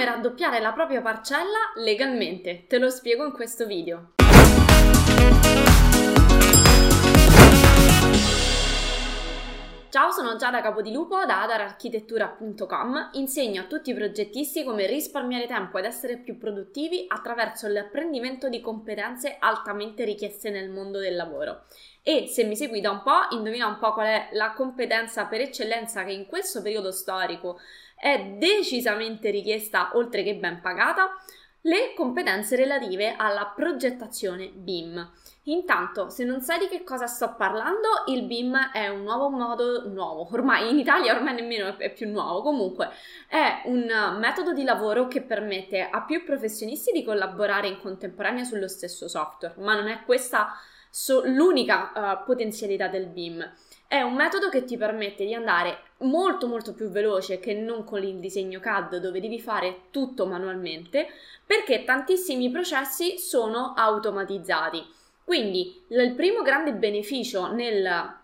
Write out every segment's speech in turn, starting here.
come raddoppiare la propria parcella legalmente. Te lo spiego in questo video. Ciao, sono Giada Capodilupo da adararchitettura.com. Insegno a tutti i progettisti come risparmiare tempo ed essere più produttivi attraverso l'apprendimento di competenze altamente richieste nel mondo del lavoro. E se mi segui da un po', indovina un po' qual è la competenza per eccellenza che in questo periodo storico è decisamente richiesta oltre che ben pagata, le competenze relative alla progettazione BIM. Intanto, se non sai di che cosa sto parlando, il BIM è un nuovo modo, nuovo, ormai in Italia ormai nemmeno è più nuovo, comunque è un metodo di lavoro che permette a più professionisti di collaborare in contemporanea sullo stesso software, ma non è questa so- l'unica uh, potenzialità del BIM. È un metodo che ti permette di andare molto molto più veloce che non con il disegno CAD dove devi fare tutto manualmente perché tantissimi processi sono automatizzati. Quindi il primo grande beneficio nel,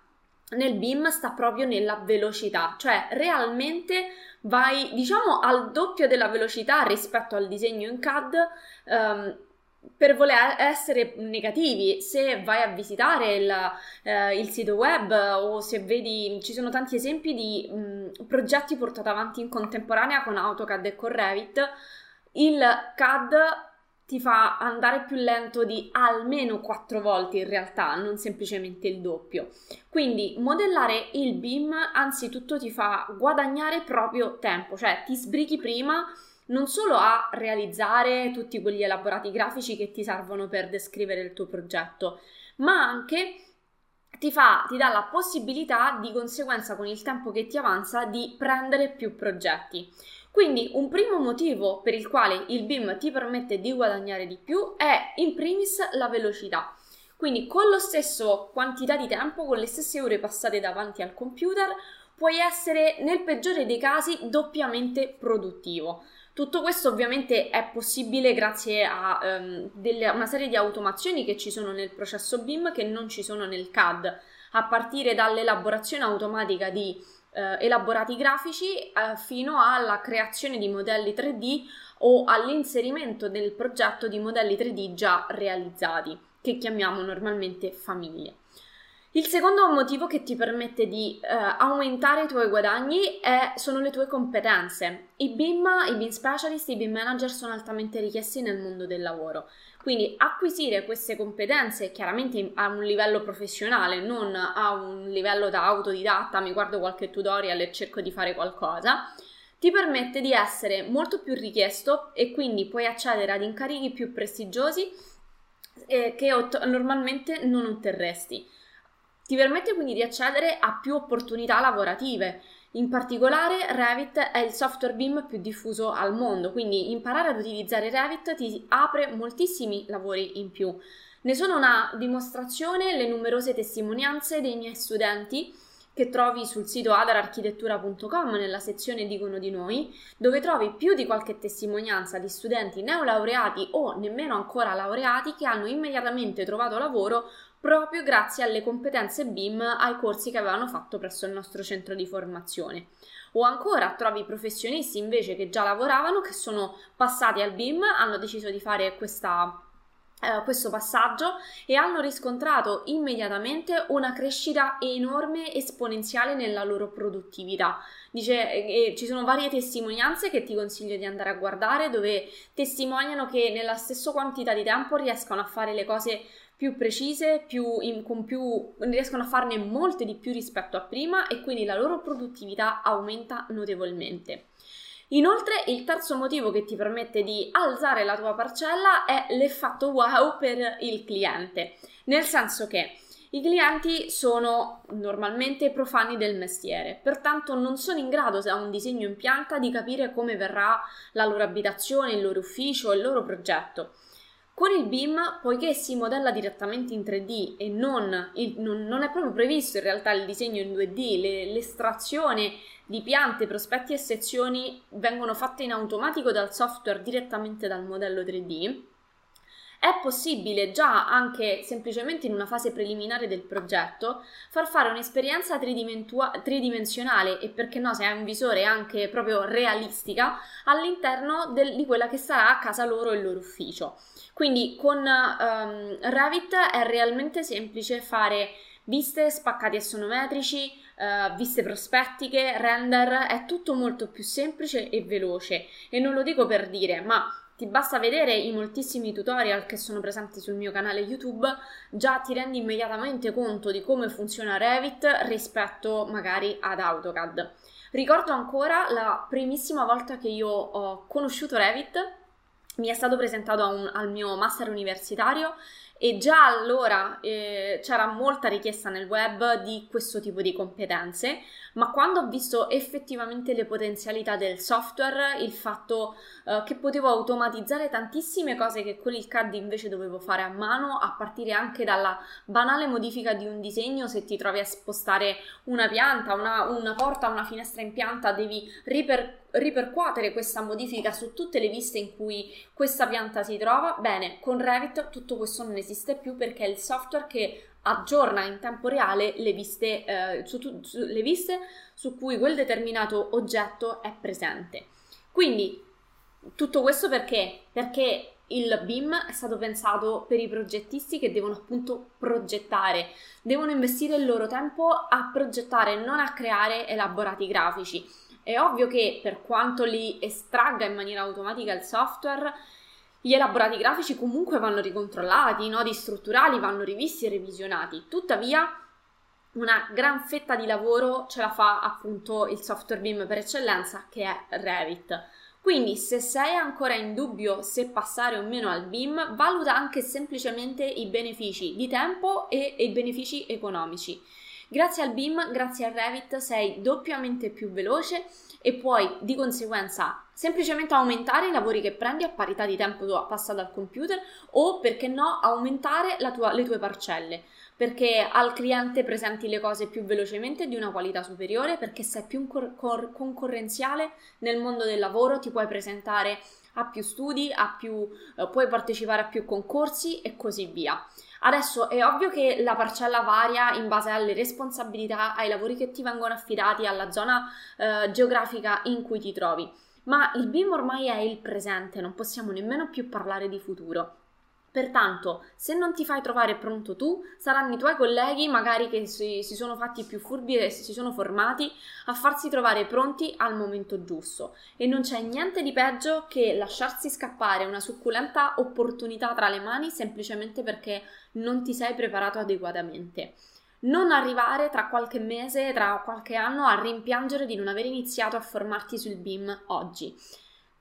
nel BIM sta proprio nella velocità, cioè realmente vai diciamo al doppio della velocità rispetto al disegno in CAD. Um, per voler essere negativi, se vai a visitare il, eh, il, sito web o se vedi, ci sono tanti esempi di mh, progetti portati avanti in contemporanea con AutoCAD e con Revit, il CAD ti fa andare più lento di almeno 4 volte in realtà, non semplicemente il doppio. Quindi modellare il BIM anzitutto ti fa guadagnare proprio tempo, cioè ti sbrichi prima non solo a realizzare tutti quegli elaborati grafici che ti servono per descrivere il tuo progetto, ma anche ti, fa, ti dà la possibilità di conseguenza con il tempo che ti avanza di prendere più progetti. Quindi un primo motivo per il quale il BIM ti permette di guadagnare di più è in primis la velocità. Quindi con lo stesso quantità di tempo, con le stesse ore passate davanti al computer, puoi essere nel peggiore dei casi doppiamente produttivo. Tutto questo ovviamente è possibile grazie a um, delle, una serie di automazioni che ci sono nel processo BIM che non ci sono nel CAD, a partire dall'elaborazione automatica di eh, elaborati grafici eh, fino alla creazione di modelli 3D o all'inserimento nel progetto di modelli 3D già realizzati, che chiamiamo normalmente famiglie. Il secondo motivo che ti permette di eh, aumentare i tuoi guadagni è, sono le tue competenze. I BIM, i BIM specialist, i BIM manager sono altamente richiesti nel mondo del lavoro. Quindi acquisire queste competenze chiaramente a un livello professionale, non a un livello da autodidatta, mi guardo qualche tutorial e cerco di fare qualcosa, ti permette di essere molto più richiesto e quindi puoi accedere ad incarichi più prestigiosi eh, che ot- normalmente non otterresti. Ti permette quindi di accedere a più opportunità lavorative, in particolare Revit è il software BIM più diffuso al mondo, quindi imparare ad utilizzare Revit ti apre moltissimi lavori in più. Ne sono una dimostrazione le numerose testimonianze dei miei studenti che trovi sul sito adararchitettura.com nella sezione Dicono di noi, dove trovi più di qualche testimonianza di studenti neolaureati o nemmeno ancora laureati che hanno immediatamente trovato lavoro proprio grazie alle competenze BIM ai corsi che avevano fatto presso il nostro centro di formazione. O ancora trovi professionisti invece che già lavoravano, che sono passati al BIM, hanno deciso di fare questa Uh, questo passaggio e hanno riscontrato immediatamente una crescita enorme esponenziale nella loro produttività. Dice, eh, ci sono varie testimonianze che ti consiglio di andare a guardare dove testimoniano che nella stessa quantità di tempo riescono a fare le cose più precise, più in, più, riescono a farne molte di più rispetto a prima e quindi la loro produttività aumenta notevolmente. Inoltre, il terzo motivo che ti permette di alzare la tua parcella è l'effetto wow per il cliente, nel senso che i clienti sono normalmente profani del mestiere, pertanto non sono in grado, se ha un disegno in pianta, di capire come verrà la loro abitazione, il loro ufficio, il loro progetto. Con il BIM, poiché si modella direttamente in 3D e non, il, non, non è proprio previsto in realtà il disegno in 2D, le, l'estrazione di piante, prospetti e sezioni vengono fatte in automatico dal software direttamente dal modello 3D, è possibile già anche semplicemente in una fase preliminare del progetto far fare un'esperienza tridimensionale e perché no se hai un visore anche proprio realistica all'interno del, di quella che sarà a casa loro il loro ufficio. Quindi con um, Revit è realmente semplice fare viste spaccati assonometrici, uh, viste prospettiche, render, è tutto molto più semplice e veloce e non lo dico per dire, ma ti basta vedere i moltissimi tutorial che sono presenti sul mio canale YouTube, già ti rendi immediatamente conto di come funziona Revit rispetto magari ad AutoCAD. Ricordo ancora la primissima volta che io ho conosciuto Revit, mi è stato presentato un, al mio master universitario e già allora eh, c'era molta richiesta nel web di questo tipo di competenze, ma quando ho visto effettivamente le potenzialità del software, il fatto eh, che potevo automatizzare tantissime cose che con il CAD invece dovevo fare a mano, a partire anche dalla banale modifica di un disegno, se ti trovi a spostare una pianta, una, una porta, una finestra in pianta, devi riper- ripercuotere questa modifica su tutte le viste in cui questa pianta si trova. Bene, con Revit tutto questo non esiste più perché è il software che aggiorna in tempo reale le viste, eh, su, su, le viste su cui quel determinato oggetto è presente. Quindi tutto questo perché? Perché il BIM è stato pensato per i progettisti che devono appunto progettare, devono investire il loro tempo a progettare, non a creare elaborati grafici. È ovvio che per quanto li estragga in maniera automatica il software, gli elaborati grafici comunque vanno ricontrollati, i nodi strutturali vanno rivisti e revisionati. Tuttavia, una gran fetta di lavoro ce la fa appunto il software BIM per eccellenza che è Revit. Quindi se sei ancora in dubbio se passare o meno al BIM, valuta anche semplicemente i benefici di tempo e, e i benefici economici. Grazie al BIM, grazie a Revit sei doppiamente più veloce e puoi di conseguenza semplicemente aumentare i lavori che prendi a parità di tempo passato al computer o perché no aumentare tua, le tue parcelle perché al cliente presenti le cose più velocemente di una qualità superiore perché sei più cor- concorrenziale nel mondo del lavoro ti puoi presentare a più studi, a più, eh, puoi partecipare a più concorsi e così via. Adesso è ovvio che la parcella varia in base alle responsabilità, ai lavori che ti vengono affidati, alla zona eh, geografica in cui ti trovi, ma il BIM ormai è il presente, non possiamo nemmeno più parlare di futuro. Pertanto, se non ti fai trovare pronto tu, saranno i tuoi colleghi, magari che si, si, sono fatti più furbi e si sono formati, a farsi trovare pronti al momento giusto. E non c'è niente di peggio che lasciarsi scappare una succulenta opportunità tra le mani semplicemente perché non ti sei preparato adeguatamente. Non arrivare tra qualche mese, tra qualche anno a rimpiangere di non aver iniziato a formarti sul BIM oggi.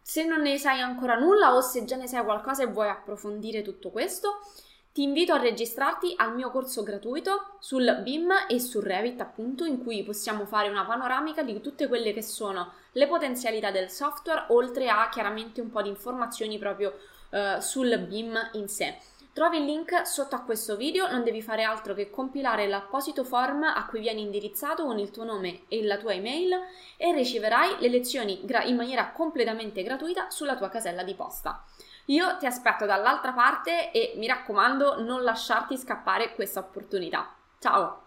Se non ne sai ancora nulla o se già ne sai qualcosa e vuoi approfondire tutto questo, ti invito a registrarti al mio corso gratuito sul BIM e su Revit, appunto, in cui possiamo fare una panoramica di tutte quelle che sono le potenzialità del software, oltre a chiaramente un po' di informazioni proprio eh, sul BIM in sé. Trovi il link sotto a questo video, non devi fare altro che compilare l'apposito form a cui vieni indirizzato con il tuo nome e la tua email e riceverai le lezioni gra- in maniera completamente gratuita sulla tua casella di posta. Io ti aspetto dall'altra parte e mi raccomando non lasciarti scappare questa opportunità. Ciao!